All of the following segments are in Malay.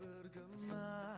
bergema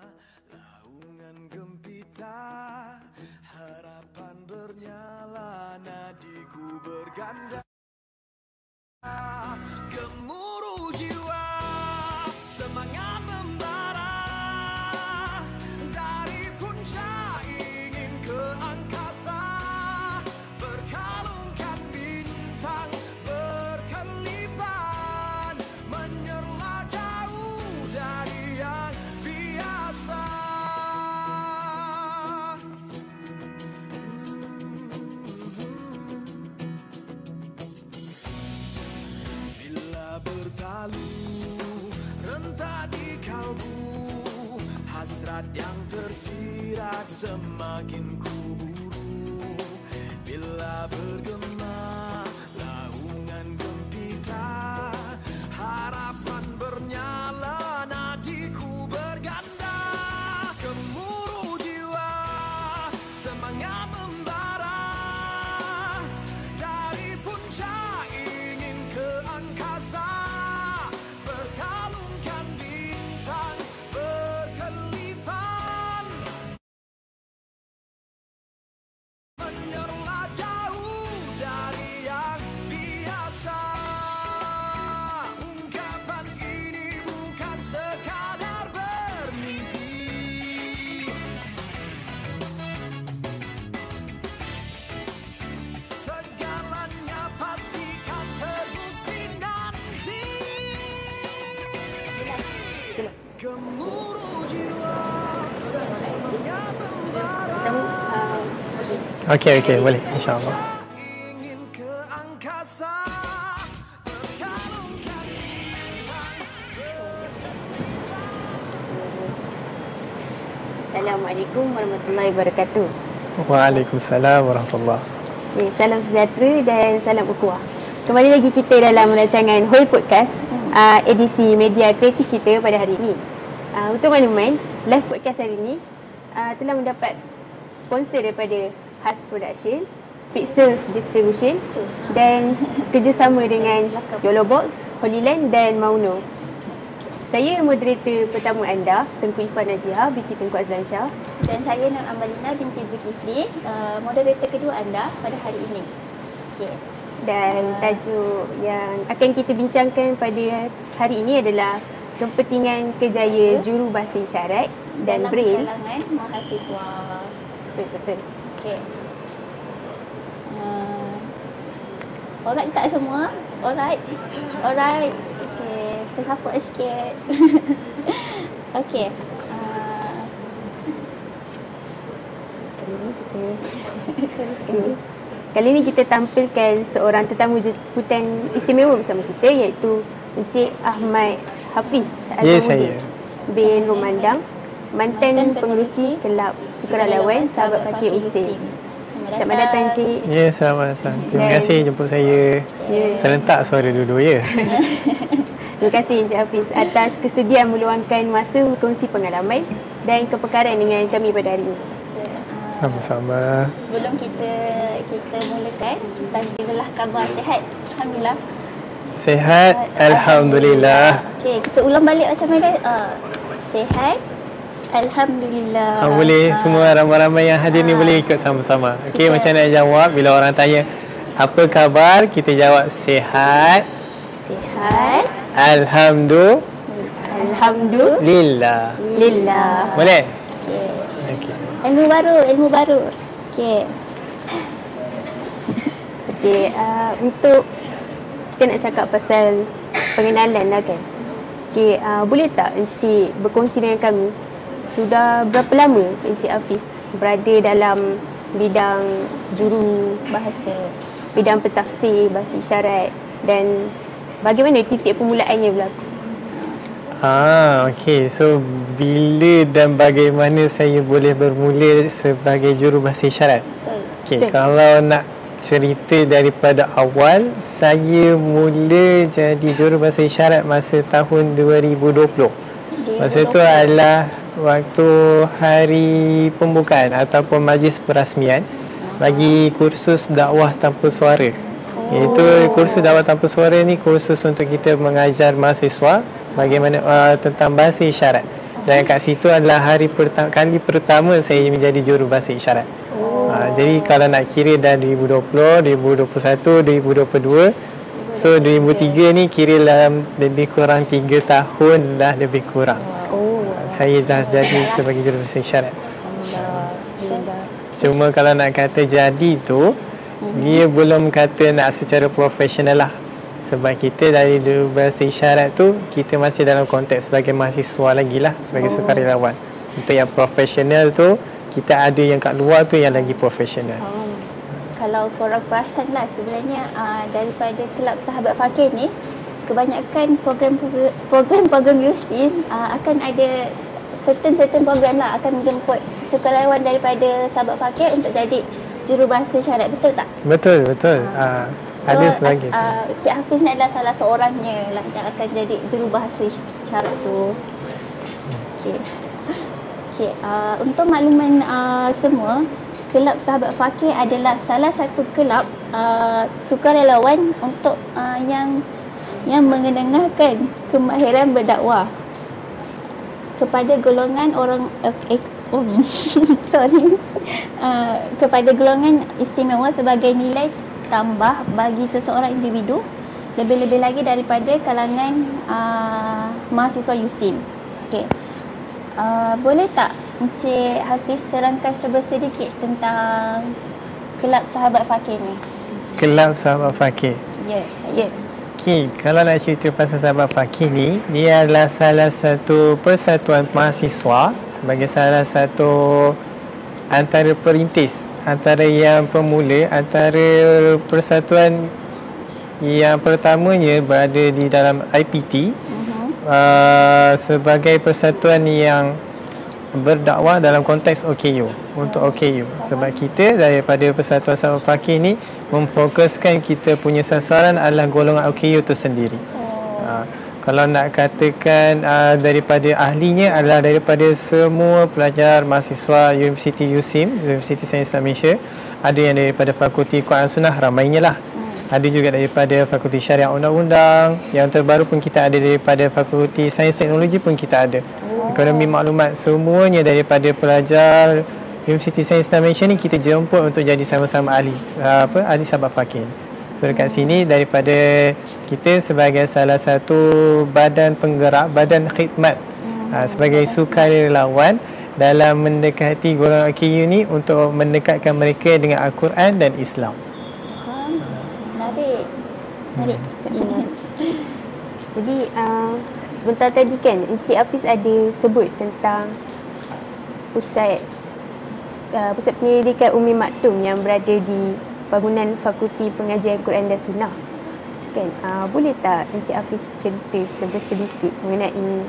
tersirat semakin kuburu Bila bergema Okey, okey, boleh. InsyaAllah. Assalamualaikum warahmatullahi wabarakatuh. Waalaikumsalam warahmatullahi Okay, salam sejahtera dan salam ukhuwah. Kembali lagi kita dalam rancangan Whole Podcast uh, edisi media kreatif kita pada hari ini. Uh, untuk makluman, live podcast hari ini uh, telah mendapat sponsor daripada Has Production, Pixels Distribution dan kerjasama dengan Yolo Box, Holy Land dan Mauno. Saya moderator pertama anda, Tengku Ifan Najihah binti Tengku Azlan Shah. Dan saya Nur Amalina binti Zulkifli, uh, moderator kedua anda pada hari ini. Okey. Dan tajuk yang akan kita bincangkan pada hari ini adalah kepentingan kejaya juru bahasa isyarat dan Dalam braille. kalangan mahasiswa. Betul betul. Okey. Uh, alright tak semua? Alright. Alright. Okey, kita support sikit. Okey. Uh, Kali ini kita okay. Kali ini kita tampilkan seorang tetamu jemputan istimewa bersama kita iaitu Encik Ahmad Hafiz Ya, Azamuddin saya. bin Romandang mantan mantan pengerusi Kelab Sukarelawan Sahabat Fakir Usin. Selamat datang Encik. Ya, selamat datang. Terima Dan- kasih jemput saya. Ya. Serentak suara dua-dua ya. Terima kasih Encik Hafiz atas kesediaan meluangkan masa berkongsi pengalaman dan kepekaran dengan kami pada hari ini. Okay, uh, Sama-sama. Sebelum kita kita mulakan, kita dululah khabar sihat. Alhamdulillah. Sehat, Alhamdulillah. Okey, kita ulang balik macam mana? Uh, sihat. Alhamdulillah. Ah, boleh Ah, semua ramai-ramai yang hadir ni boleh ikut sama-sama. Okey, macam nak jawab bila orang tanya apa khabar, kita jawab sehat. Sihat. Alhamdulillah. Alhamdulillah. Boleh? Okey. Okey. Ilmu baru, ilmu baru. Okey. Okey, uh, untuk kita nak cakap pasal pengenalan lah kan. Okey, uh, boleh tak Encik berkongsi dengan kami sudah berapa lama Encik Hafiz berada dalam bidang juru Bahasa. bidang pentafsir bahasa isyarat dan bagaimana titik permulaannya berlaku? Ah, okey. So bila dan bagaimana saya boleh bermula sebagai juru bahasa isyarat? Okey, Betul. kalau nak cerita daripada awal, saya mula jadi juru bahasa isyarat masa tahun 2020. Masa tu adalah waktu hari pembukaan ataupun majlis perasmian bagi kursus dakwah tanpa suara. Iaitu kursus dakwah tanpa suara ni kursus untuk kita mengajar mahasiswa bagaimana uh, tentang bahasa isyarat. Dan kat situ adalah hari pertama, kali pertama saya menjadi jurubahasa isyarat. Oh. Ha, jadi kalau nak kira dah 2020, 2021, 2022, so 2003 ni kira dalam lebih kurang 3 tahun dah lebih kurang. Oh. Saya dah jadi sebagai isyarat. Alhamdulillah. Cuma kalau nak kata jadi tu, dia belum kata nak secara profesional lah. Sebab kita dari dulu bahasa isyarat tu, kita masih dalam konteks sebagai mahasiswa lagi lah, sebagai oh. sukarelawan. Untuk yang profesional tu, kita ada yang kat luar tu yang lagi profesional. Oh. Kalau korang perasan lah sebenarnya uh, daripada kelab sahabat fakir ni kebanyakan program-program USIM uh, akan ada certain-certain program lah akan menjemput sukarelawan daripada sahabat fakir untuk jadi jurubahasa syarat betul tak? Betul, betul. Ha. So, ada sebagai as, uh, Cik Hafiz ni adalah salah seorangnya lah yang akan jadi jurubahasa syarat tu. Okey. Okey, uh, untuk makluman uh, semua, Kelab Sahabat Fakir adalah salah satu kelab uh, sukarelawan untuk uh, yang yang mengenengahkan kemahiran berdakwah kepada golongan orang uh, eh, oh, sorry uh, kepada golongan istimewa sebagai nilai tambah bagi seseorang individu lebih-lebih lagi daripada kalangan uh, mahasiswa USIM. Okey. Uh, boleh tak Encik Hafiz terangkan serba sedikit tentang kelab sahabat fakir ni? Kelab Sahabat Fakir. Yes, saya. Okey, kalau nak cerita pasal Sahabat Fakir ni, dia adalah salah satu persatuan mahasiswa sebagai salah satu antara perintis, antara yang pemula, antara persatuan yang pertamanya berada di dalam IPT Uh-huh. uh, sebagai persatuan yang berdakwah dalam konteks OKU untuk OKU sebab kita daripada Persatuan Sahabat Fakir ni memfokuskan kita punya sasaran adalah golongan OKU itu sendiri. Uh, kalau nak katakan uh, daripada ahlinya adalah daripada semua pelajar mahasiswa Universiti USIM, Universiti Sains Islam Malaysia, ada yang daripada Fakulti Quran Sunnah ramainya lah. Ada juga daripada Fakulti Syariah Undang-Undang. Yang terbaru pun kita ada daripada Fakulti Sains Teknologi pun kita ada. Ekonomi maklumat semuanya daripada pelajar Sains Islam Malaysia ni kita jemput untuk jadi sama-sama ahli uh, apa ahli sahabat fakir. So dekat sini daripada kita sebagai salah satu badan penggerak, badan khidmat uh, sebagai sukarelawan dalam mendekati golongan AKU ni untuk mendekatkan mereka dengan Al-Quran dan Islam. Faham? Menarik. Menarik. Ingat. Jadi uh, sebentar tadi kan Encik Hafiz ada sebut tentang pusat uh, pusat penyelidikan Umi Maktum yang berada di bangunan Fakulti Pengajian Quran dan Sunnah. Kan uh, boleh tak Encik Hafiz cerita sedikit mengenai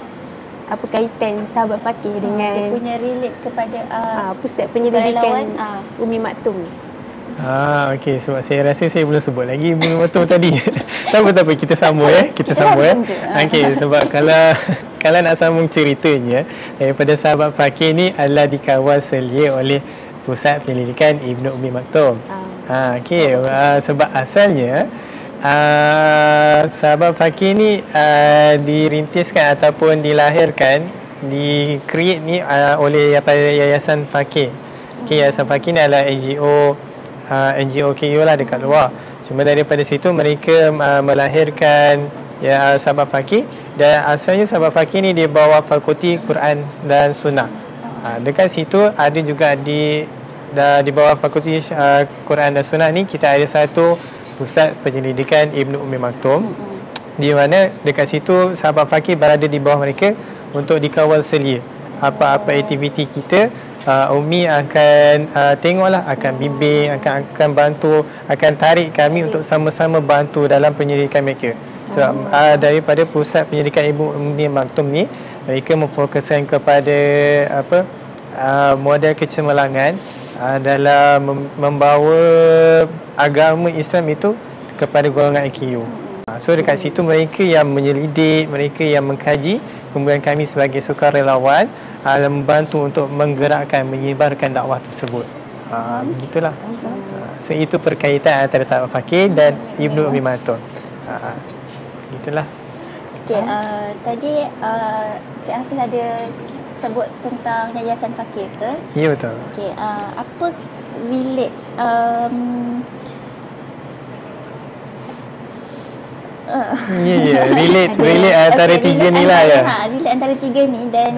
apa kaitan sahabat fakir Dia dengan punya relate kepada uh, uh, pusat penyelidikan ah. Umi Maktum ni? Ah, okey sebab saya rasa saya belum sebut lagi Bumi Betul tadi. tak apa tak apa kita sambung ya. Kita Kita sambung ya. Okey sebab kalau kalau nak sambung ceritanya daripada sahabat fakir ni adalah dikawal selia oleh Pusat Penyelidikan Ibnu Umi Maktum. Ah, okey uh, sebab asalnya uh, sahabat fakir ni uh, dirintiskan ataupun dilahirkan di create ni uh, oleh Yayasan Fakir. Okay, Yayasan Fakir ni adalah NGO uh, NGO KU lah dekat luar. Cuma daripada situ mereka uh, melahirkan ya sahabat fakir dan asalnya sahabat fakir ni di bawah Fakulti Quran dan Sunnah. Uh, dekat situ ada juga di da, di bawah Fakulti uh, Quran dan Sunnah ni kita ada satu pusat penyelidikan Ibnu Umi Maktum. Di mana dekat situ sahabat fakir berada di bawah mereka untuk dikawal selia. Apa-apa aktiviti kita uh, Umi akan uh, tengoklah akan bimbing akan akan bantu akan tarik kami untuk sama-sama bantu dalam penyelidikan mereka uh, daripada pusat penyelidikan Ibu Umi Maktum ni mereka memfokuskan kepada apa uh, model kecemerlangan uh, dalam mem- membawa agama Islam itu kepada golongan. Uh, so dekat situ mereka yang menyelidik, mereka yang mengkaji, kemudian kami sebagai sukarelawan uh, membantu untuk menggerakkan, menyebarkan dakwah tersebut. Uh, begitulah. Uh, so itu perkaitan antara sahabat fakir dan Ibnu Umi Maktum. Uh, gitulah. Okey, uh, tadi uh, Cik Hafiz ada sebut tentang Yayasan Fakir ke? Ya betul. Okey, uh, apa relate um, uh, Ya ya, relate relate antara Okey, tiga relate ni lah ya. Ha, relate antara tiga ni dan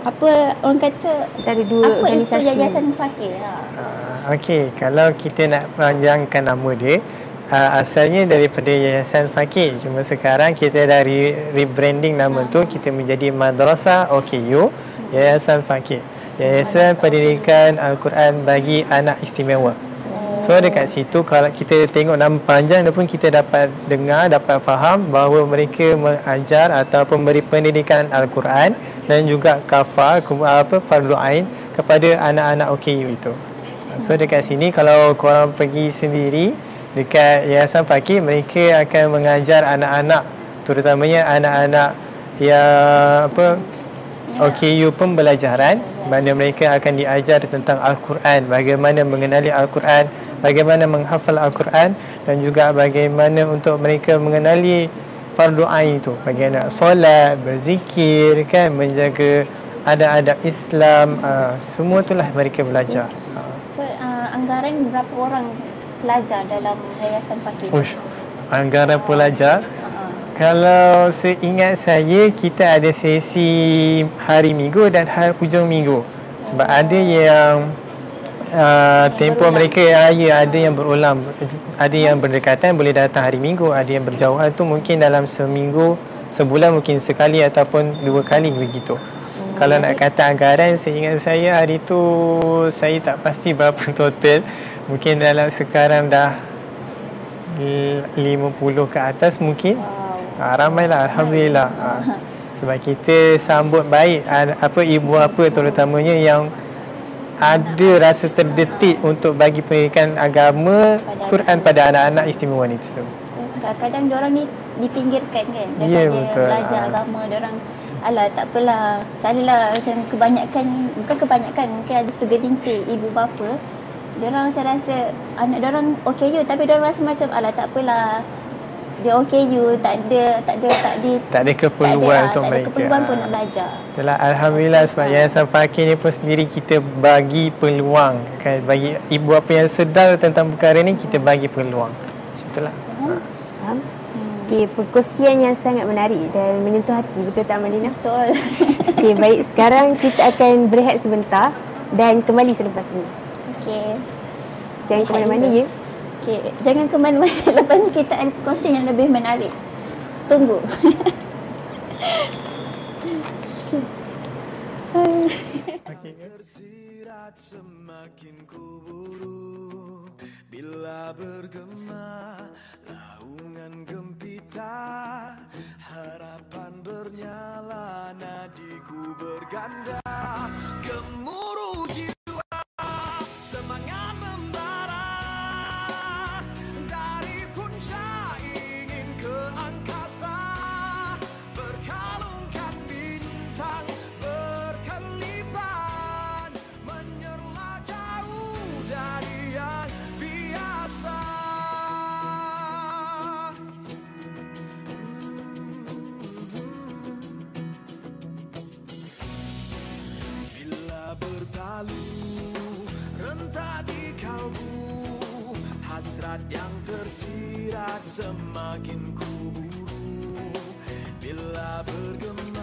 apa orang kata Antara dua apa itu organisasi. Yayasan Fakir? Ha. Ah, Okey, kalau kita nak panjangkan nama dia, uh, asalnya daripada Yayasan Fakir. Cuma sekarang kita dah re- rebranding nama tu, kita menjadi Madrasah OKU Yayasan Fakir. Yayasan Pendidikan Al-Quran bagi Anak Istimewa. So dekat situ kalau kita tengok nama panjang pun kita dapat dengar, dapat faham bahawa mereka mengajar ataupun memberi pendidikan Al-Quran dan juga kafar apa fardu ain kepada anak-anak OKU itu. So dekat sini kalau korang pergi sendiri dekat Yayasan Fakir mereka akan mengajar anak-anak terutamanya anak-anak yang apa OKU pembelajaran mana mereka akan diajar tentang Al-Quran, bagaimana mengenali Al-Quran, bagaimana menghafal Al-Quran dan juga bagaimana untuk mereka mengenali fardu ain itu, bagaimana solat, berzikir kan, menjaga adab-adab Islam, uh, semua itulah mereka belajar. So uh, anggaran berapa orang pelajar dalam Yayasan Fakir? ush, anggaran pelajar Uh-uh. Kalau seingat saya kita ada sesi hari Minggu dan hari hujung Minggu. Sebab ada yang uh, tempoh berulang. mereka ya, ya ada yang berulang, ada yang berdekatan boleh datang hari Minggu, ada yang berjauhan tu mungkin dalam seminggu, sebulan mungkin sekali ataupun dua kali begitu. Kalau nak kata anggaran seingat saya hari tu saya tak pasti berapa total. Mungkin dalam sekarang dah l- 50 ke atas mungkin. Ha, ramailah alhamdulillah. Ha, sebab kita sambut baik a- apa ibu apa terutamanya yang ada rasa terdetik untuk bagi pendidikan agama Pada Quran pada anak-anak istimewa ni tersebut. Kadang-kadang diorang ni dipinggirkan kan Ya, daripada betul. belajar Ah. agama diorang alah tak apalah tak adalah macam kebanyakan bukan kebanyakan mungkin ada segelintir ibu bapa diorang macam rasa anak diorang OKU tapi diorang rasa macam alah tak apalah dia OKU tak ada tak ada tak di Tak ada tak keperluan ada, ah, untuk tak ada mereka. keperluan pun nak belajar Itulah Alhamdulillah sebab Yayasan Fakir ni pun sendiri kita bagi peluang kan bagi ibu apa yang sedar tentang perkara ni kita bagi peluang. Itulah. Faham? Okey, perkongsian yang sangat menarik dan menyentuh hati. Betul tak Malina? betul Okey, baik. Sekarang kita akan berehat sebentar dan kembali selepas ini. okey Jangan Rehat ke mana-mana ya. Okey, jangan ke mana-mana. Lepas ni kita ada perkongsian yang lebih menarik. Tunggu. Tersirat semakin kuburu Bila bergema Laungan gempita Harapan bernyala Nadiku berganda Gemuruh jiwa tersirat semakin kuburu. Bila bergema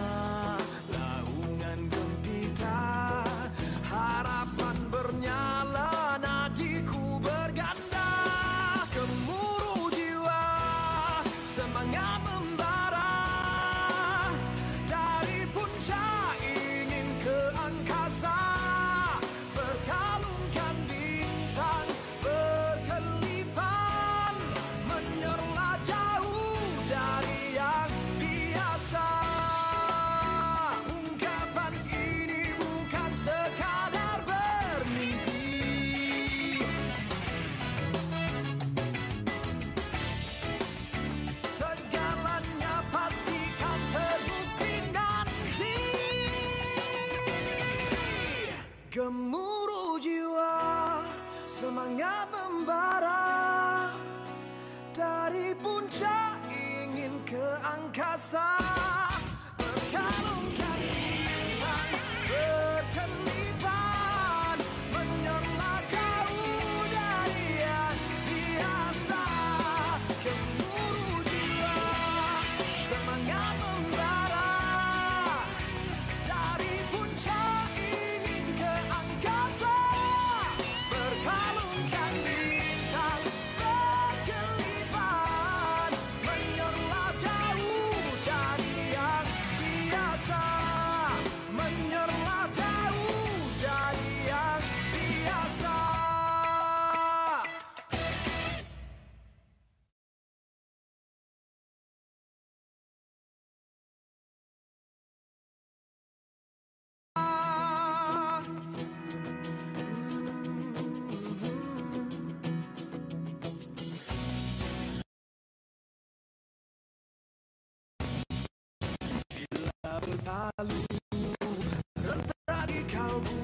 bertalu rentak kalbu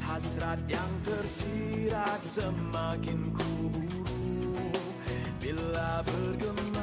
hasrat yang tersirat semakin kuburu bila bergema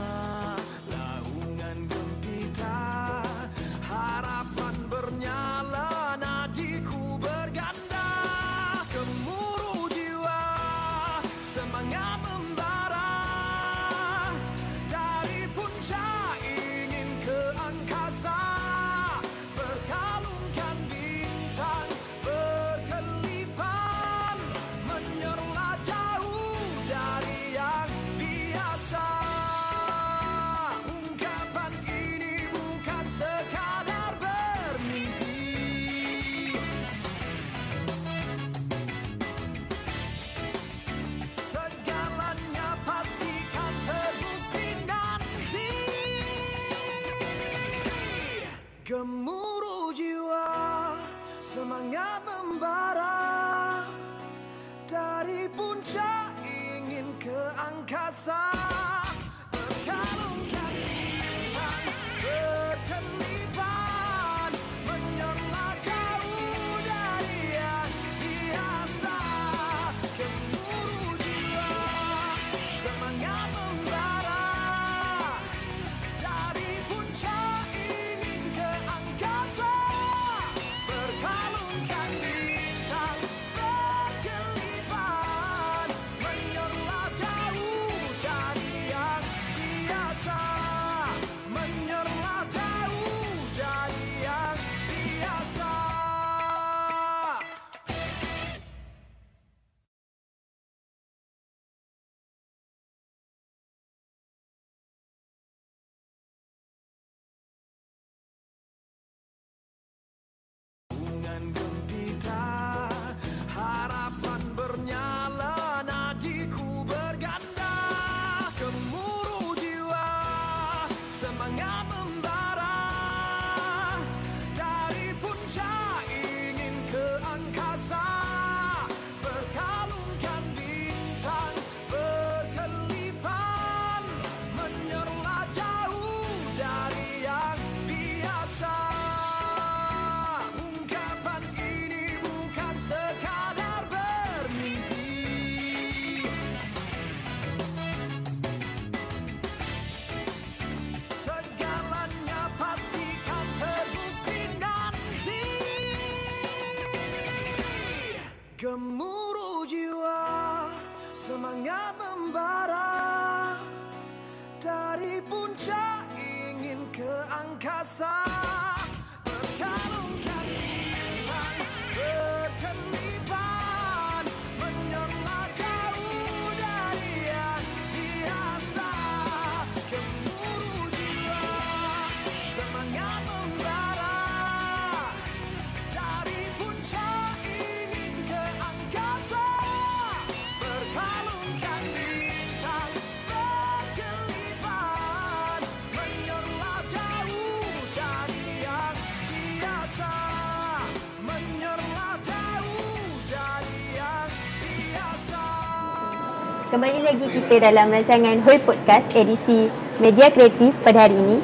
Kembali lagi kita dalam rancangan Whole Podcast edisi Media Kreatif pada hari ini.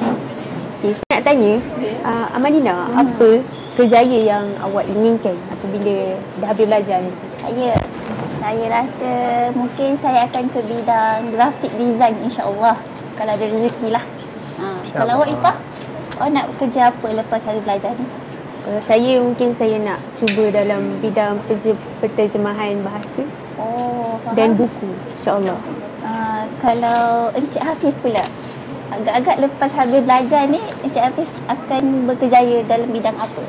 Okay, saya nak tanya, uh, Amalina, apa kerjaya yang awak inginkan apabila dah habis belajar ni? Saya saya rasa mungkin saya akan ke bidang graphic design insya-Allah kalau ada rezeki lah. Ha, kalau awak Ifah, awak nak kerja apa lepas habis belajar ni? Kalau saya mungkin saya nak cuba dalam bidang penterjemahan bahasa Oh, faham. dan buku insya-Allah. Uh, kalau Encik Hafiz pula Agak-agak lepas habis belajar ni Encik Hafiz akan berkejaya dalam bidang apa?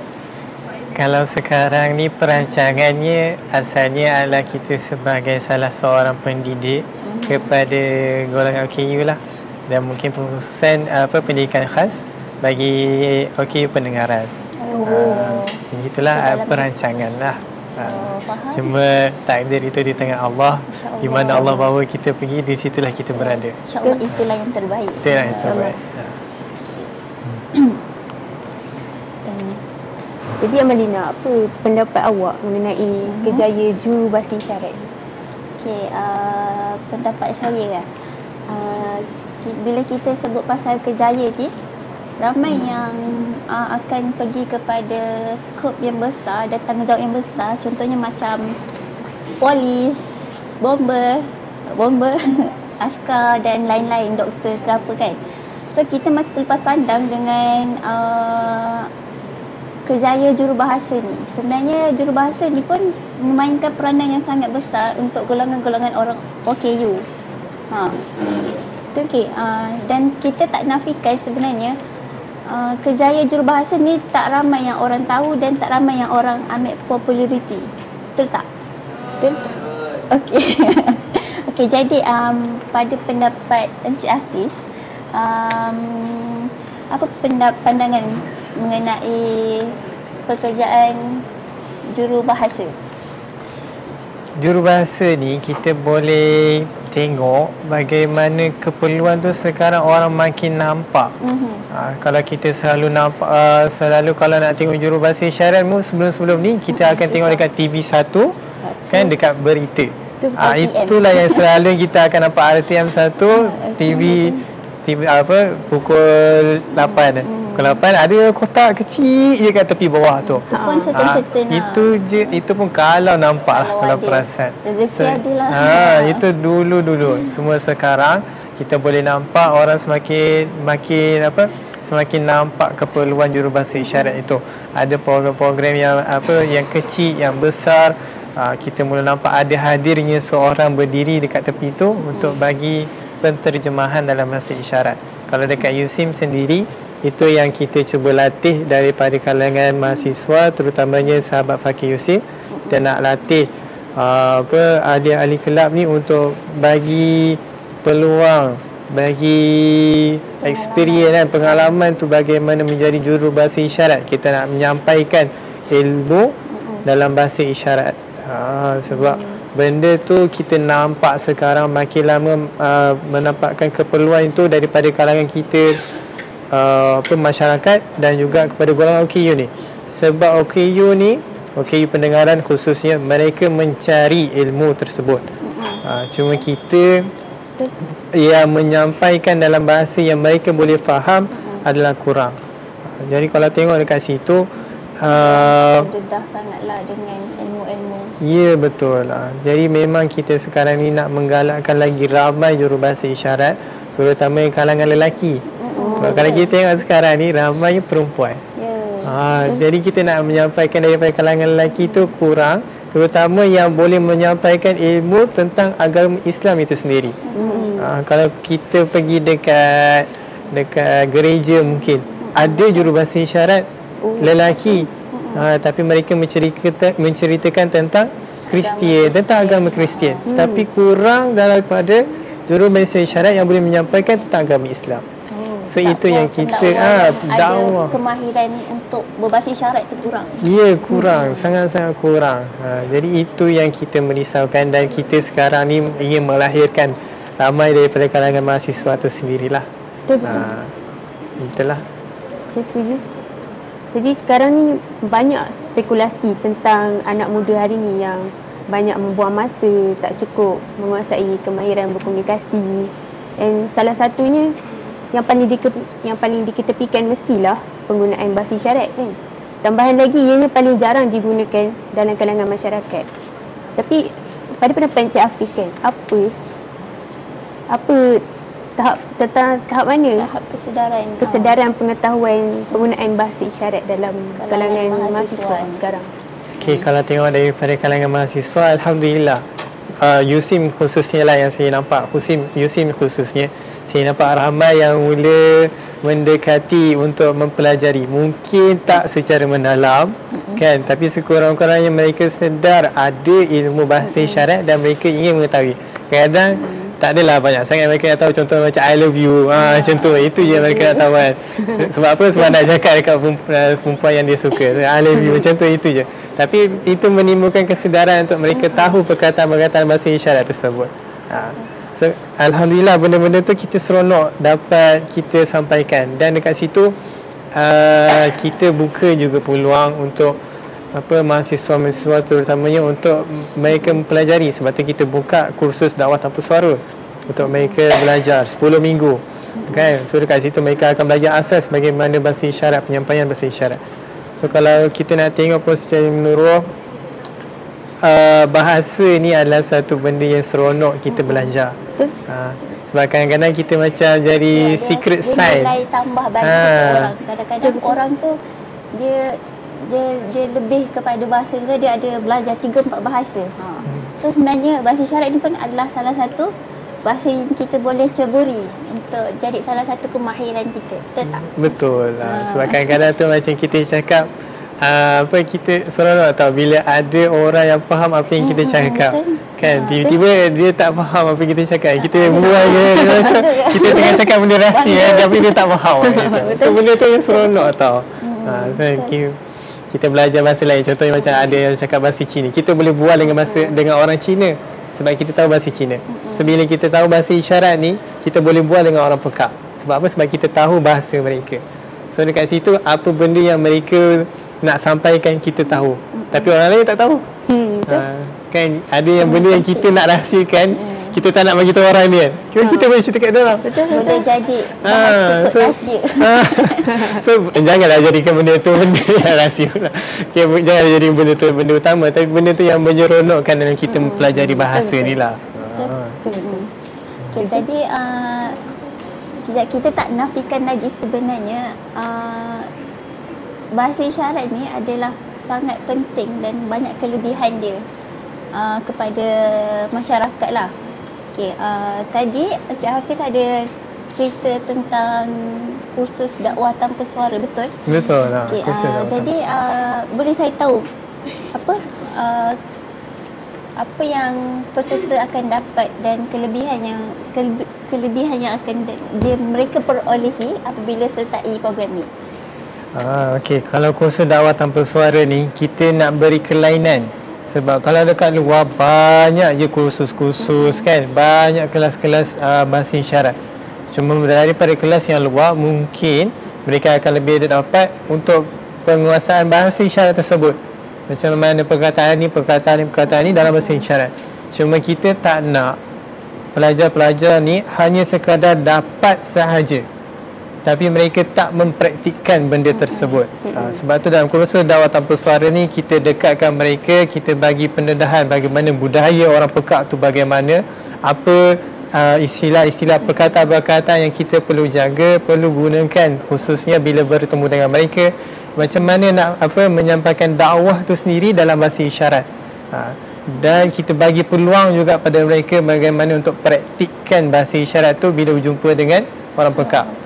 Kalau sekarang ni perancangannya asalnya adalah kita sebagai salah seorang pendidik kepada golongan OKU lah dan mungkin pengkhususan apa pendidikan khas bagi OKU pendengaran. Oh, Begitulah So, uh, dalam- perancangan lah. Ha. Oh, faham. Cuma takdir itu di tangan Allah. InsyaAllah. Di mana Allah bawa kita pergi, di situlah kita berada. insyaAllah itulah yang terbaik Itu yang terbaik. Ha. Jadi Amalina, apa pendapat awak mengenai kerjaya juru bahasa isyarat ni? Okey, uh, pendapat saya kan uh, Bila kita sebut pasal kejaya ni ramai yang uh, akan pergi kepada skop yang besar dan tanggungjawab yang besar contohnya macam polis, bomber, bomber, askar dan lain-lain doktor ke apa kan. So kita masih terlepas pandang dengan uh, kerjaya jurubahasa ni. Sebenarnya jurubahasa ni pun memainkan peranan yang sangat besar untuk golongan-golongan orang OKU. Ha. Okey, uh, dan kita tak nafikan sebenarnya uh, kerjaya jurubahasa ni tak ramai yang orang tahu dan tak ramai yang orang ambil populariti. Betul tak? Betul. Okey. Okey, jadi um, pada pendapat Encik Hafiz, um, apa pendap pandangan mengenai pekerjaan jurubahasa? Jurubahasa ni kita boleh tengok bagaimana keperluan tu sekarang orang makin nampak. Mhm. Ha, kalau kita selalu nampak uh, selalu kalau nak tengok jurubahasa isyarat mu sebelum-sebelum ni kita Mhm, akan tengok dekat TV 1 kan dekat berita. RTM. itulah yang selalu kita akan nampak RTM 1 TV TV apa pukul 8. Hmm. Pukul 8 ada kotak kecil je kat tepi bawah tu. Itu pun Ah, certain-certain lah. itu je itu pun kalau nampak lah Kalau kalau ada. perasan. Rezeki ada lah. Ha, itu dulu-dulu. Semua sekarang kita boleh nampak orang semakin makin apa? Semakin nampak keperluan jurubahasa isyarat itu. Ada program-program yang apa yang kecil, yang besar. Ha, kita mula nampak ada hadirnya seorang berdiri dekat tepi itu untuk bagi penterjemahan dalam bahasa isyarat. Kalau dekat USIM sendiri itu yang kita cuba latih daripada kalangan mahasiswa terutamanya sahabat Fakir USIM kita nak latih uh, apa ahli-ahli kelab ni untuk bagi peluang bagi experience dan pengalaman tu bagaimana menjadi juru bahasa isyarat kita nak menyampaikan ilmu dalam bahasa isyarat ha, sebab benda tu kita nampak sekarang makin lama uh, menampakkan keperluan itu daripada kalangan kita uh, apa masyarakat dan juga kepada golongan OKU ni. Sebab OKU ni OKU pendengaran khususnya mereka mencari ilmu tersebut. Uh, cuma kita yang menyampaikan dalam bahasa yang mereka boleh faham adalah kurang. Jadi kalau tengok dekat situ uh, Dedah sangatlah dengan ilmu-ilmu. Ya betul lah. Jadi memang kita sekarang ni nak menggalakkan lagi ramai jurubahasa isyarat terutama kalangan lelaki. Sebab kalau kita tengok sekarang ni ramai perempuan. Ya. Ha, jadi kita nak menyampaikan daripada kalangan lelaki tu kurang terutama yang boleh menyampaikan ilmu tentang agama Islam itu sendiri. Ha, kalau kita pergi dekat dekat gereja mungkin ada jurubahasa isyarat lelaki ha, tapi mereka menceritakan menceritakan tentang Kristian tentang agama Kristian tapi kurang daripada jurubahasa isyarat yang boleh menyampaikan tentang agama Islam. So itu yang kita ah dakwah. Ada kemahiran untuk berbahasa isyarat itu kurang. Ya kurang, sangat-sangat kurang. Ha, jadi itu yang kita merisaukan dan kita sekarang ni ingin melahirkan ramai daripada kalangan mahasiswa itu sendirilah. Betul. Ha, itulah. Saya setuju. Jadi sekarang ni banyak spekulasi tentang anak muda hari ni yang banyak membuang masa, tak cukup menguasai kemahiran berkomunikasi. And salah satunya yang paling di, yang paling diketepikan mestilah penggunaan bahasa isyarat kan. Tambahan lagi ianya paling jarang digunakan dalam kalangan masyarakat. Tapi pada pendapat Encik Hafiz kan, apa apa tahap tentang tahap mana Tahap kesedaran. kesedaran pengetahuan penggunaan bahasa isyarat dalam Kalangan kalangan mahasiswa mahasiswa sekarang. Okey, kalau tengok daripada kalangan mahasiswa, Alhamdulillah. Uh, USIM khususnya lah yang saya nampak. USIM, USIM khususnya. Saya nampak ramai yang mula mendekati untuk mempelajari. Mungkin tak secara mendalam, mm-hmm. kan? Tapi sekurang-kurangnya mereka sedar ada ilmu bahasa mm-hmm. isyarat dan mereka ingin mengetahui. Kadang mm-hmm. Tak adalah banyak sangat mereka nak tahu contoh macam I love you. Ha, macam tu. Itu je mereka nak tahu kan. Se- Sebab apa? Sebab nak cakap dekat perempuan, perempuan yang dia suka. I love you. Macam tu. Itu je. Tapi itu menimbulkan kesedaran untuk mereka tahu perkataan-perkataan bahasa isyarat tersebut. Ha. So, Alhamdulillah benda-benda tu kita seronok dapat kita sampaikan dan dekat situ uh, kita buka juga peluang untuk apa mahasiswa-mahasiswa terutamanya untuk mereka mempelajari sebab tu kita buka kursus dakwah tanpa suara untuk mereka belajar 10 minggu Kan? So dekat situ mereka akan belajar asas bagaimana bahasa isyarat, penyampaian bahasa isyarat. So kalau kita nak tengok pun secara menurut uh, bahasa ni adalah satu benda yang seronok kita belajar. Uh, sebab kadang-kadang kita macam jadi Ya, dia- secret dia side. nilai tambah bagi Ha. orang. Kadang-kadang orang tu dia dia dia lebih kepada bahasa juga dia ada belajar 3 4 bahasa. Ha. Hmm. So sebenarnya bahasa isyarat ni pun adalah salah satu bahasa yang kita boleh ceburi untuk jadi salah satu kemahiran kita. Betul tak? Betul lah. Ah. Sebab kadang-kadang tu macam kita cakap uh, apa kita seronok tau bila ada orang yang faham apa yang kita Hmm, cakap. betul. Kan Ah, tiba-tiba dia tak faham apa yang kita cakap. Kita bual je dia macam kita tengah cakap benda rahsia kan, tapi dia tak faham. so benda tu yang seronok tau. Ha, so, kita, belajar bahasa lain. Contohnya macam ada yang cakap bahasa Cina. Kita boleh bual dengan bahasa dengan orang Cina sebab kita tahu bahasa Cina. So bila kita tahu bahasa isyarat ni, kita boleh bual dengan orang pekak. Sebab apa? Sebab kita tahu bahasa mereka. So dekat situ apa benda yang mereka nak sampaikan kita tahu. Tapi orang lain tak tahu. Hmm, betul. Ha, kan ada yang benda yang kita nak rahsiakan, kita tak nak bagi tahu orang ni kan. Cuma kita boleh cerita kat dalam. Betul, Boleh betul. jadi Ah, kot so- rahsia. Ah, so janganlah jadikan benda tu benda yang rahsia. Okay, jangan jadi benda tu benda utama tapi benda tu yang menyeronokkan dalam kita mempelajari bahasa ni lah. Ah. Hmm. Okay, jadi uh, kita, kita tak nafikan lagi sebenarnya uh, bahasa isyarat ni adalah sangat penting dan banyak kelebihan dia uh, kepada masyarakat lah. Okay, uh, tadi Encik Hafiz ada cerita tentang kursus dakwah tanpa suara, betul? Betul lah. Okay, kursus uh, dakwah jadi uh, boleh saya tahu apa uh, apa yang peserta akan dapat dan kelebihan yang kelebe, kelebihan yang akan di- dia mereka perolehi apabila sertai program ni. Ah, okey. Kalau kursus dakwah tanpa suara ni, kita nak beri kelainan. Sebab kalau dekat luar banyak je kursus-kursus kan. Banyak kelas-kelas uh, bahasa isyarat. Cuma daripada kelas yang luar, mungkin mereka akan lebih dapat untuk penguasaan bahasa isyarat tersebut. Macam mana perkataan ni, perkataan ni, perkataan ni dalam bahasa isyarat. Cuma kita tak nak pelajar-pelajar ni hanya sekadar dapat sahaja tapi mereka tak mempraktikkan benda tersebut. Ha, sebab tu dalam kursus dakwah tanpa suara ni kita dekatkan mereka, kita bagi pendedahan bagaimana budaya orang pekak tu bagaimana, apa uh, istilah-istilah perkataan-perkataan yang kita perlu jaga, perlu gunakan khususnya bila bertemu dengan mereka, macam mana nak apa menyampaikan dakwah tu sendiri dalam bahasa isyarat. Ha, dan kita bagi peluang juga pada mereka bagaimana untuk praktikkan bahasa isyarat tu bila berjumpa dengan orang pekak.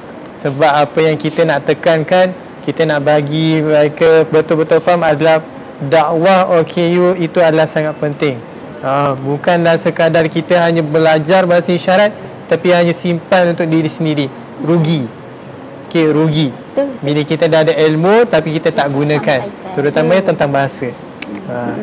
Sebab apa yang kita nak tekankan, kita nak bagi mereka betul-betul faham adalah dakwah OKU itu adalah sangat penting. Ha, bukanlah sekadar kita hanya belajar bahasa isyarat tapi hanya simpan untuk diri sendiri. Rugi. Okey, rugi. Bila kita dah ada ilmu tapi kita tak gunakan. Terutamanya tentang bahasa. Ha.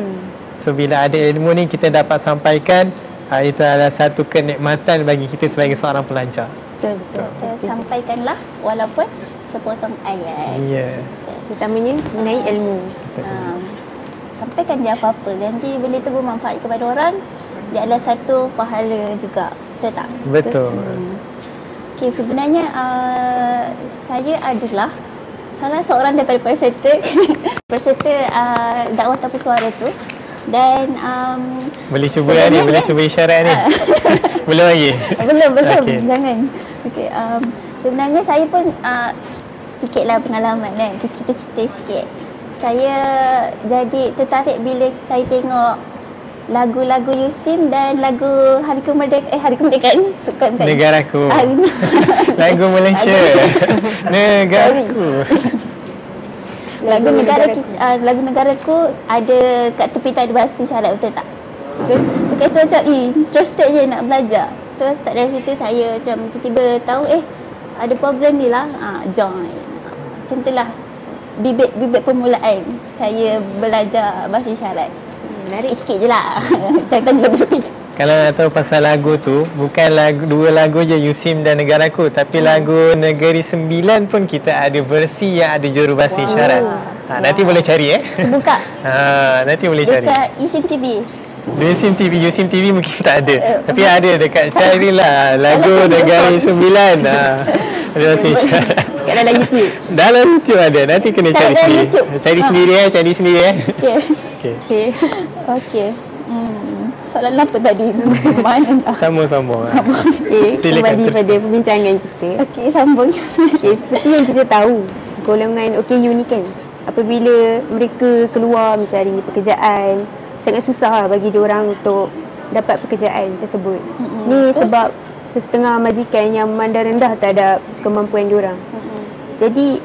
So bila ada ilmu ni kita dapat sampaikan ha, itu adalah satu kenikmatan bagi kita sebagai seorang pelajar. Betul, betul. Saya sampaikanlah walaupun sepotong ayat. Ya. Yeah. Terutamanya mengenai ilmu. Um, sampaikan dia apa-apa. Janji benda tu bermanfaat kepada orang. Dia adalah satu pahala juga. Betul tak? Betul. Hmm. Okay, sebenarnya uh, saya adalah salah seorang daripada peserta peserta uh, dakwah tanpa suara tu dan um, Boleh cuba lah ni, boleh cuba isyarat ni. Belum lagi. belum belum Okey. jangan okay, um, sebenarnya saya pun uh, sikitlah pengalaman kan cerita-cerita sikit saya jadi tertarik bila saya tengok lagu-lagu Yusim dan lagu Hari Kemerdekaan eh Hari Kemerdekaan sukan kan Negaraku. Hari, Lagu Malaysia. Negaraku. Lagu negara kita, uh, lagu negaraku ada kat tepi tu ada bahasa isyarat betul tak? Betul. So kat saya macam eh interested je nak belajar. So start dari situ saya macam tiba-tiba tahu eh ada program ni lah. Ah join. Macam tu lah bibit-bibit permulaan saya belajar bahasa isyarat. Menarik sikit je lah. Jangan tanya lebih-lebih. Kalau nak tahu pasal lagu tu, bukan lagu dua lagu je Yusim dan Negaraku, tapi lagu Negeri Sembilan pun kita ada versi yang ada juru bahasa isyarat. Ha, nanti boleh cari eh. Buka Ha, nanti boleh cari. dekat Isim TV. Yusim TV, Yusim TV mungkin tak ada. Eh, Tapi ada dekat carilah lagu Negara Sembilan. Ha. Ada masih syarat. Kat dalam YouTube. Dalam YouTube ada. Nanti kena Cari cari sendiri. YouTube. Cari Ha. sendiri eh, cari sendiri eh. Okey. Okey. Okay. Okey. Hmm. Soalan apa tadi? Mana dah? Sama-sama. Okay, Silakan kembali terus. pada perbincangan kita. Okey, sambung. Okay, seperti yang kita tahu, golongan OKU ni kan, apabila mereka keluar mencari pekerjaan, sangat susah lah bagi diorang untuk dapat pekerjaan tersebut. Mm-mm, Ni betul. sebab sesetengah majikan yang memandang rendah terhadap kemampuan diorang. Jadi,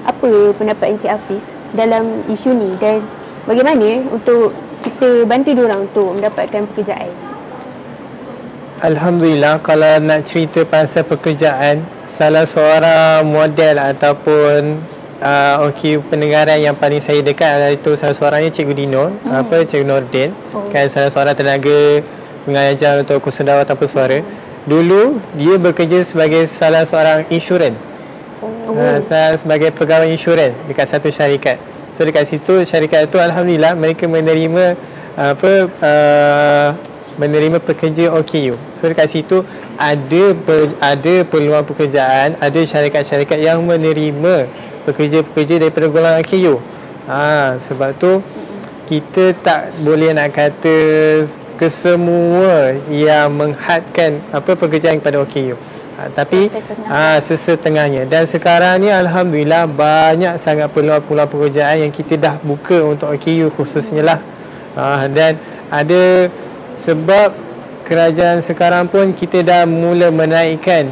apa pendapat Encik Hafiz dalam isu ni dan bagaimana untuk kita bantu diorang untuk mendapatkan pekerjaan? Alhamdulillah kalau nak cerita pasal pekerjaan salah seorang model ataupun uh, okey pendengaran yang paling saya dekat adalah itu salah seorangnya Cikgu Dino hmm. apa Cikgu Nordin oh. kan salah seorang tenaga pengajar untuk kursus dakwah tanpa suara dulu dia bekerja sebagai salah seorang insurans oh. uh, sebagai pegawai insurans dekat satu syarikat so dekat situ syarikat itu Alhamdulillah mereka menerima apa uh, menerima pekerja OKU. So dekat situ ada ada peluang pekerjaan, ada syarikat-syarikat yang menerima pekerja-pekerja daripada golongan OKU. Ha, sebab tu kita tak boleh nak kata kesemua yang menghadkan apa pekerjaan kepada OKU. Ha, tapi Sesetengah. ha, sesetengahnya dan sekarang ni alhamdulillah banyak sangat peluang-peluang pekerjaan yang kita dah buka untuk OKU khususnya lah. Ha, dan ada sebab kerajaan sekarang pun kita dah mula menaikkan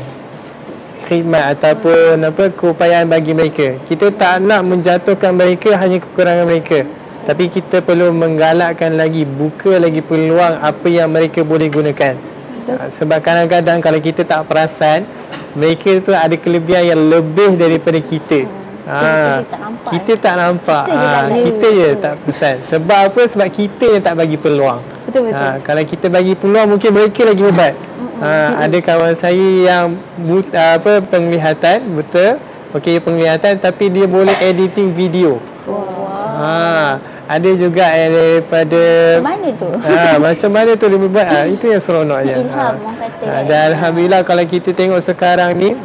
khidmat ataupun apa keupayaan bagi mereka. Kita tak nak menjatuhkan mereka hanya kekurangan mereka. Tapi kita perlu menggalakkan lagi, buka lagi peluang apa yang mereka boleh gunakan. Ha, Sebab kadang-kadang kalau kita tak perasan, mereka tu ada kelebihan yang lebih daripada kita. Ha, Kita tak nampak. kita tak nampak. Kita je Ha, tak kita je tak perasan. Sebab apa? Sebab kita yang tak bagi peluang. Betul betul. Ha, kalau kita bagi peluang mungkin mereka lagi hebat. Ha, ada kawan saya yang but, apa penglihatan betul. Okey penglihatan tapi dia boleh editing video. Wow. Ha, ada juga yang daripada Mana tu? ha, macam mana tu dia buat ha, itu yang seronoknya. Ilham, orang kata Ha, dan alhamdulillah kalau kita tengok sekarang ni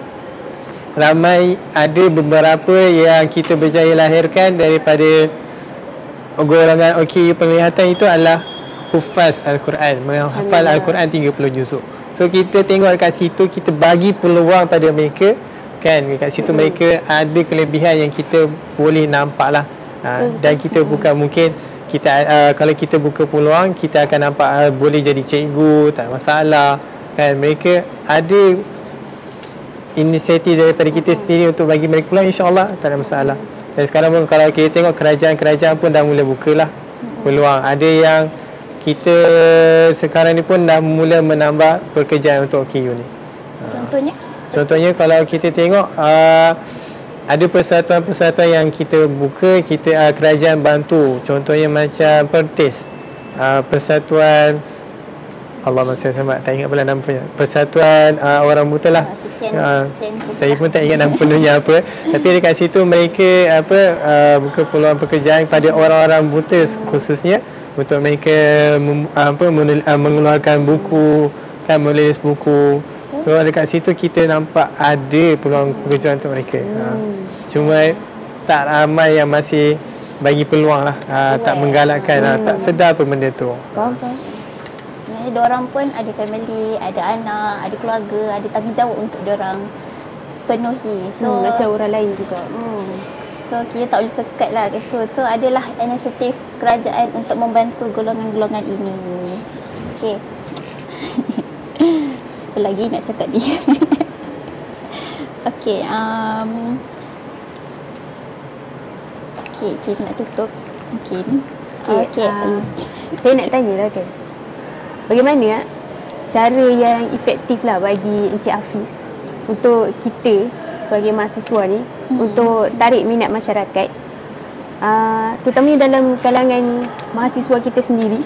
ramai ada beberapa yang kita berjaya lahirkan daripada golongan okey penglihatan itu adalah hufaz al-Quran, menghafal al-Quran 30 juzuk. So kita tengok dekat situ kita bagi peluang pada mereka kan dekat situ mereka ada kelebihan yang kita boleh nampak lah. Ha, dan kita bukan mungkin kita uh, kalau kita buka peluang kita akan nampak uh, boleh jadi cikgu tak ada masalah. Kan? Mereka ada inisiatif daripada kita sendiri untuk bagi mereka peluang insyaAllah tak ada masalah. Dan sekarang pun kalau kita tengok kerajaan-kerajaan pun dah mula bukalah peluang. Ada yang kita sekarang ni pun dah mula menambah pekerjaan untuk OKU ni. Contohnya? Contohnya kalau kita tengok uh, ada persatuan-persatuan yang kita buka, kita uh, kerajaan bantu. Contohnya macam Pertis. Uh, persatuan Allah masih sama tak ingat pula nama punya. Persatuan uh, orang buta lah. Ah, sekian- Uh, saya pun tak ingat nama penuhnya apa. Tapi dekat situ mereka apa uh, buka peluang pekerjaan kepada orang-orang buta khususnya untuk mereka mem, apa uh, mengeluarkan buku kan menulis buku. So dekat situ kita nampak ada peluang pekerjaan untuk mereka. Ha. Cuma tak ramai yang masih bagi peluang lah. Ha, tak menggalakkan lah. Tak sedar pun benda tu. Faham, faham. Sebenarnya diorang pun ada family, ada anak, ada keluarga, ada tanggungjawab untuk diorang penuhi. So, Hmm, macam orang lain juga. Hmm. So kita tak boleh sekat lah kat situ. So adalah inisiatif kerajaan untuk membantu golongan-golongan ini. Okay. Apa lagi nak cakap ni? okay. Um, okay, okay nak tutup. Mungkin. Okay, Okay. ah, saya nak tanya lah kan. Bagaimana cara yang efektif lah bagi Encik Hafiz untuk kita sebagai mahasiswa ni hmm. untuk tarik minat masyarakat uh, terutamanya dalam kalangan mahasiswa kita sendiri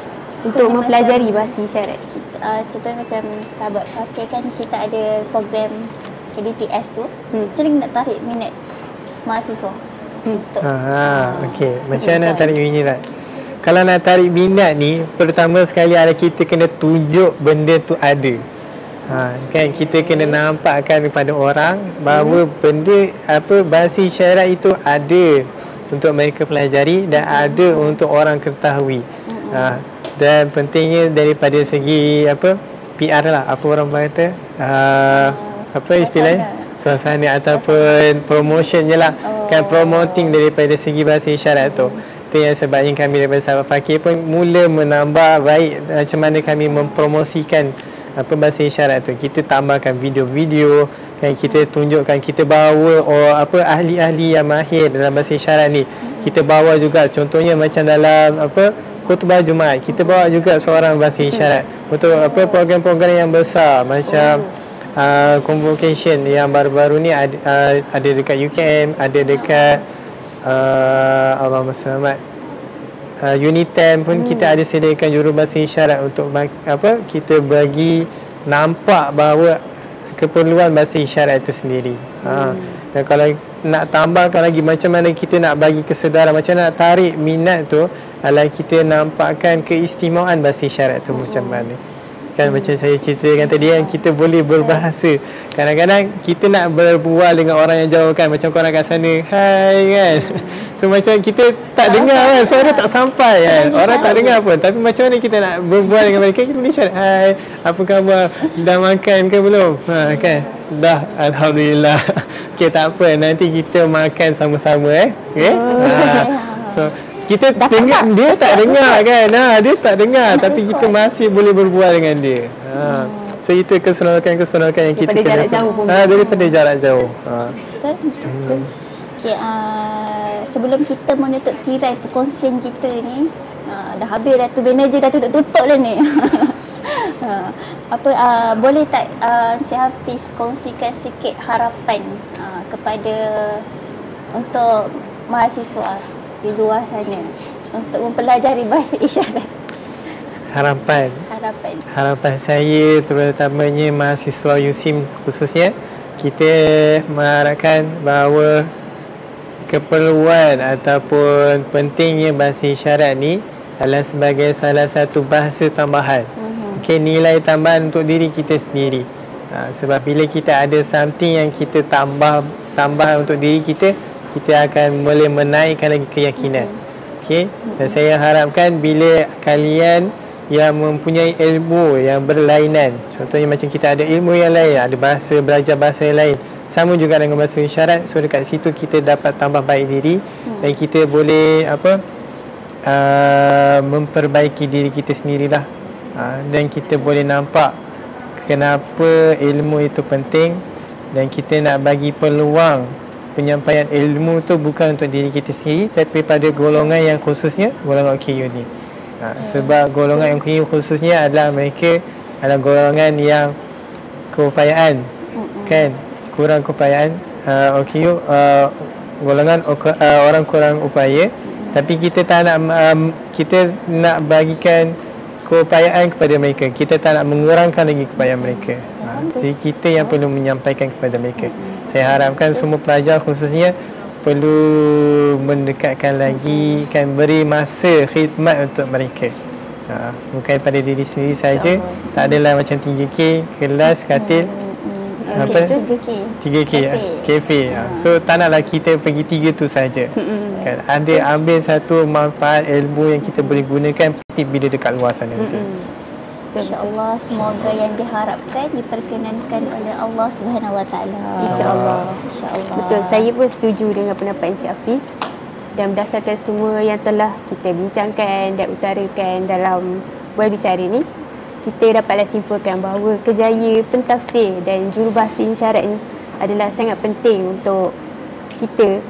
untuk mempelajari bahasa isyarat. kita, uh, contohnya macam sahabat Fakir kan kita ada program KDPS tu. Hmm. Macam mana nak tarik minat mahasiswa? Hmm. Untuk Ha, okey. Macam mana nak tarik minat? kalau nak tarik minat ni pertama sekali adalah kita kena tunjuk benda tu ada. Ha, kan kita kena nampakkan kepada orang bahawa benda apa bahasa isyarat itu ada untuk mereka pelajari dan ada untuk orang ketahui. Ha, dan pentingnya daripada segi apa PR lah. Apa orang kata uh, apa istilahnya suasana ataupun promotion je lah. Kan promoting daripada segi bahasa isyarat tu. Itu yang sebabnya kami daripada sahabat fakir pun mula menambah baik macam mana kami mempromosikan apa bahasa isyarat tu. Kita tambahkan video-video kan kita tunjukkan kita bawa oh, apa ahli-ahli yang mahir dalam bahasa isyarat ni. Kita bawa juga contohnya macam dalam apa khutbah Jumaat kita bawa juga seorang bahasa isyarat untuk apa program-program yang besar macam uh, convocation yang baru-baru ni ada, uh, ada dekat UKM ada dekat uh, Allahumma selamat uh, unit 10 pun hmm. kita ada sediakan jurubahasa isyarat untuk apa kita bagi nampak bahawa keperluan bahasa isyarat itu sendiri. Ha. Dan kalau nak tambahkan lagi macam mana kita nak bagi kesedaran macam nak tarik minat tu adalah kita nampakkan keistimewaan bahasa isyarat tu macam mana. Kan macam saya ceritakan tadi kan kita boleh berbahasa. Kadang-kadang kita nak berbual dengan orang yang jauh kan macam korang kat sana. Hai kan. So macam kita tak dengar kan suara tak sampai kan. Orang tak dengar pun tapi macam mana kita nak berbual dengan mereka kita boleh syarat. Hai, apa khabar? Dah makan ke belum? Ha kan. Dah alhamdulillah. Okey tak apa nanti kita makan sama-sama eh. Okey. Ha. So kita dengar dia tak dengar kan. Ha dia tak dengar tapi kita masih boleh berbual dengan dia. Ha. So itu keseronokan-keseronokan yang kita Daripada jarak jauh pun Ha daripada jarak jauh. Ha. Betul? Betul. Okay, uh, sebelum kita menutup tirai perkongsian kita ni, uh, dah habis dah tu manager dah tutup-tutup dah ni. uh, apa uh, boleh tak uh, Encik Hafiz kongsikan sikit harapan uh, kepada untuk mahasiswa di luar sana untuk mempelajari bahasa isyarat. Harapan Harapan. Harapan saya terutamanya mahasiswa USIM khususnya kita mengharapkan bahawa keperluan ataupun pentingnya bahasa isyarat ni adalah sebagai salah satu bahasa tambahan. Mhm. Okey nilai tambahan untuk diri kita sendiri. Ha, sebab bila kita ada something yang kita tambah tambah untuk diri kita, kita akan boleh menaikkan lagi keyakinan. Okey. Dan saya harapkan bila kalian yang mempunyai ilmu yang berlainan contohnya macam kita ada ilmu yang lain ada bahasa belajar bahasa yang lain sama juga dengan bahasa isyarat so dekat situ kita dapat tambah baik diri hmm. dan kita boleh apa uh, memperbaiki diri kita sendirilah uh, dan kita boleh nampak kenapa ilmu itu penting dan kita nak bagi peluang penyampaian ilmu tu bukan untuk diri kita sendiri tapi pada golongan yang khususnya golongan OKU ni. Ha, sebab golongan OKU khususnya adalah mereka adalah golongan yang keupayaan kan? Kurang keupayaan uh, OKU uh, golongan uh, orang kurang upaya. Tapi kita tak nak um, kita nak bagikan keupayaan kepada mereka. Kita tak nak mengurangkan lagi keupayaan mereka. Ha, jadi kita yang perlu menyampaikan kepada mereka saya harapkan semua pelajar khususnya perlu mendekatkan lagi kan beri masa khidmat untuk mereka ha, bukan pada diri sendiri saja tak adalah macam 3K kelas katil apa? Okay, 3K. 3K Kafe. Ha. So tak naklah kita pergi tiga tu saja. kan ada ambil satu manfaat ilmu yang kita boleh gunakan bila dekat luar sana. Mm-hmm. InsyaAllah semoga yang diharapkan diperkenankan oleh Allah Subhanahu Wa Taala. InsyaAllah. InsyaAllah. Betul, saya pun setuju dengan pendapat Encik Hafiz dan berdasarkan semua yang telah kita bincangkan dan utarakan dalam bual bicara ni, kita dapatlah simpulkan bahawa kejayaan pentafsir dan jurubahasa isyarat ini adalah sangat penting untuk kita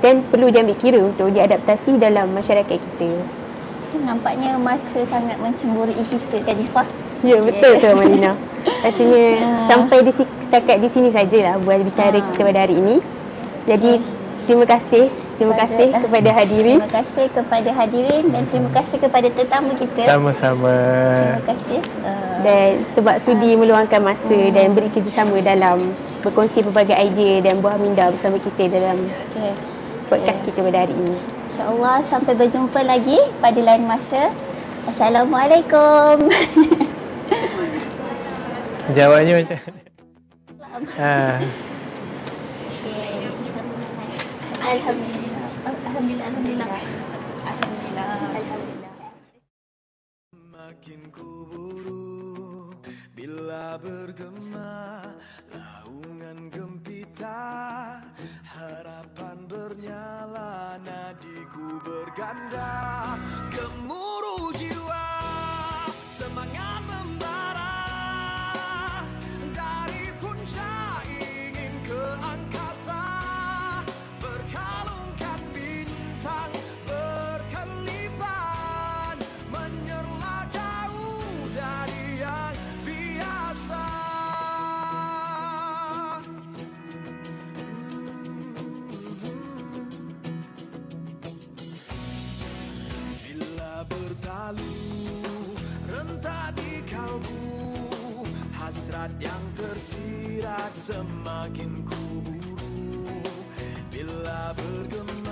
dan perlu diambil kira untuk diadaptasi dalam masyarakat kita. Nampaknya masa sangat mencemburui kita kan Ifah. Ya, betul tu Malina. Rasanya sampai di setakat di sini sajalah buat bicara kita pada hari ini. Jadi terima kasih, terima Pada- kasih kepada hadirin. Terima kasih kepada hadirin dan terima kasih kepada tetamu kita. Sama-sama. Terima kasih. Uh, dan sebab sudi meluangkan masa dan beri kerjasama dalam berkongsi pelbagai idea dan buah minda bersama kita dalam okay. Podcast Ya. kita pada hari ini. InsyaAllah sampai berjumpa lagi pada lain masa. Assalamualaikum. Jawabnya macam ha. Alhamdulillah. Alhamdulillah. Alhamdulillah. Alhamdulillah. Makin ku buru bila bergema bernyala Nadiku berganda Gemuruh Hasrat yang tersirat semakin kuburu Bila bergema